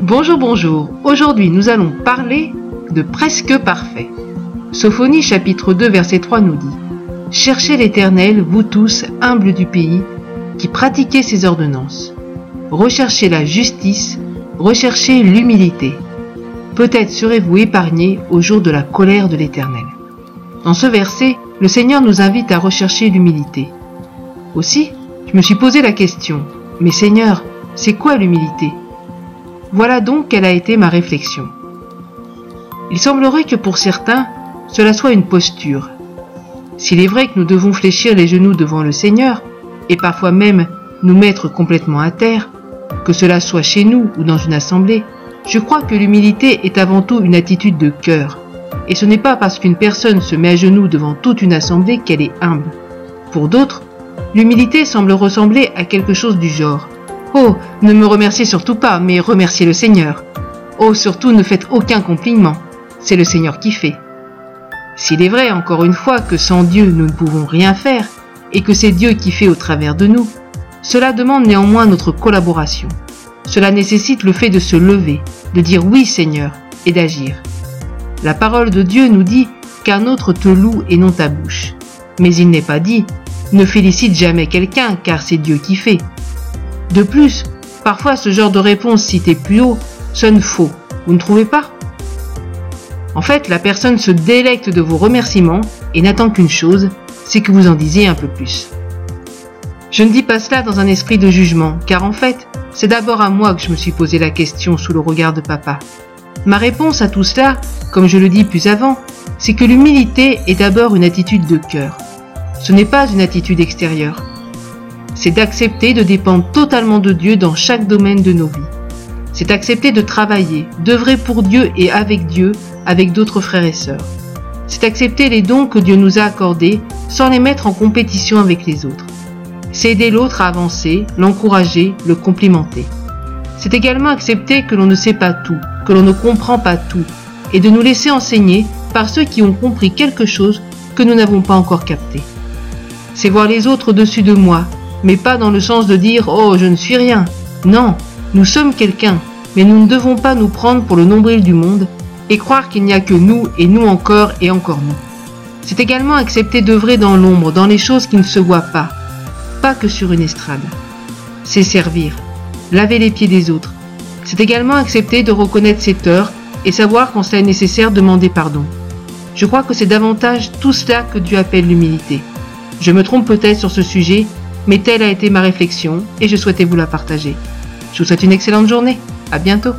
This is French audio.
Bonjour, bonjour. Aujourd'hui, nous allons parler de presque parfait. Sophonie chapitre 2 verset 3 nous dit Cherchez l'Éternel, vous tous, humbles du pays, qui pratiquez ses ordonnances. Recherchez la justice, recherchez l'humilité. Peut-être serez-vous épargnés au jour de la colère de l'Éternel. Dans ce verset, le Seigneur nous invite à rechercher l'humilité. Aussi, je me suis posé la question, mais Seigneur, c'est quoi l'humilité? Voilà donc quelle a été ma réflexion. Il semblerait que pour certains, cela soit une posture. S'il est vrai que nous devons fléchir les genoux devant le Seigneur, et parfois même nous mettre complètement à terre, que cela soit chez nous ou dans une assemblée, je crois que l'humilité est avant tout une attitude de cœur. Et ce n'est pas parce qu'une personne se met à genoux devant toute une assemblée qu'elle est humble. Pour d'autres, l'humilité semble ressembler à quelque chose du genre Oh, ne me remerciez surtout pas, mais remerciez le Seigneur. Oh, surtout ne faites aucun compliment. C'est le Seigneur qui fait. S'il est vrai, encore une fois, que sans Dieu nous ne pouvons rien faire, et que c'est Dieu qui fait au travers de nous, cela demande néanmoins notre collaboration. Cela nécessite le fait de se lever, de dire oui Seigneur, et d'agir. La parole de Dieu nous dit qu'un autre te loue et non ta bouche. Mais il n'est pas dit ne félicite jamais quelqu'un car c'est Dieu qui fait. De plus, parfois ce genre de réponse citée plus haut sonne faux, vous ne trouvez pas? En fait, la personne se délecte de vos remerciements et n'attend qu'une chose, c'est que vous en disiez un peu plus. Je ne dis pas cela dans un esprit de jugement, car en fait, c'est d'abord à moi que je me suis posé la question sous le regard de papa. Ma réponse à tout cela, comme je le dis plus avant, c'est que l'humilité est d'abord une attitude de cœur. Ce n'est pas une attitude extérieure c'est d'accepter de dépendre totalement de Dieu dans chaque domaine de nos vies. C'est accepter de travailler, d'œuvrer pour Dieu et avec Dieu, avec d'autres frères et sœurs. C'est accepter les dons que Dieu nous a accordés sans les mettre en compétition avec les autres. C'est aider l'autre à avancer, l'encourager, le complimenter. C'est également accepter que l'on ne sait pas tout, que l'on ne comprend pas tout, et de nous laisser enseigner par ceux qui ont compris quelque chose que nous n'avons pas encore capté. C'est voir les autres au-dessus de moi, mais pas dans le sens de dire Oh, je ne suis rien. Non, nous sommes quelqu'un, mais nous ne devons pas nous prendre pour le nombril du monde et croire qu'il n'y a que nous et nous encore et encore nous. C'est également accepter d'œuvrer dans l'ombre, dans les choses qui ne se voient pas, pas que sur une estrade. C'est servir, laver les pieds des autres. C'est également accepter de reconnaître ses torts et savoir quand cela est nécessaire demander pardon. Je crois que c'est davantage tout cela que Dieu appelle l'humilité. Je me trompe peut-être sur ce sujet, mais telle a été ma réflexion et je souhaitais vous la partager. Je vous souhaite une excellente journée. À bientôt.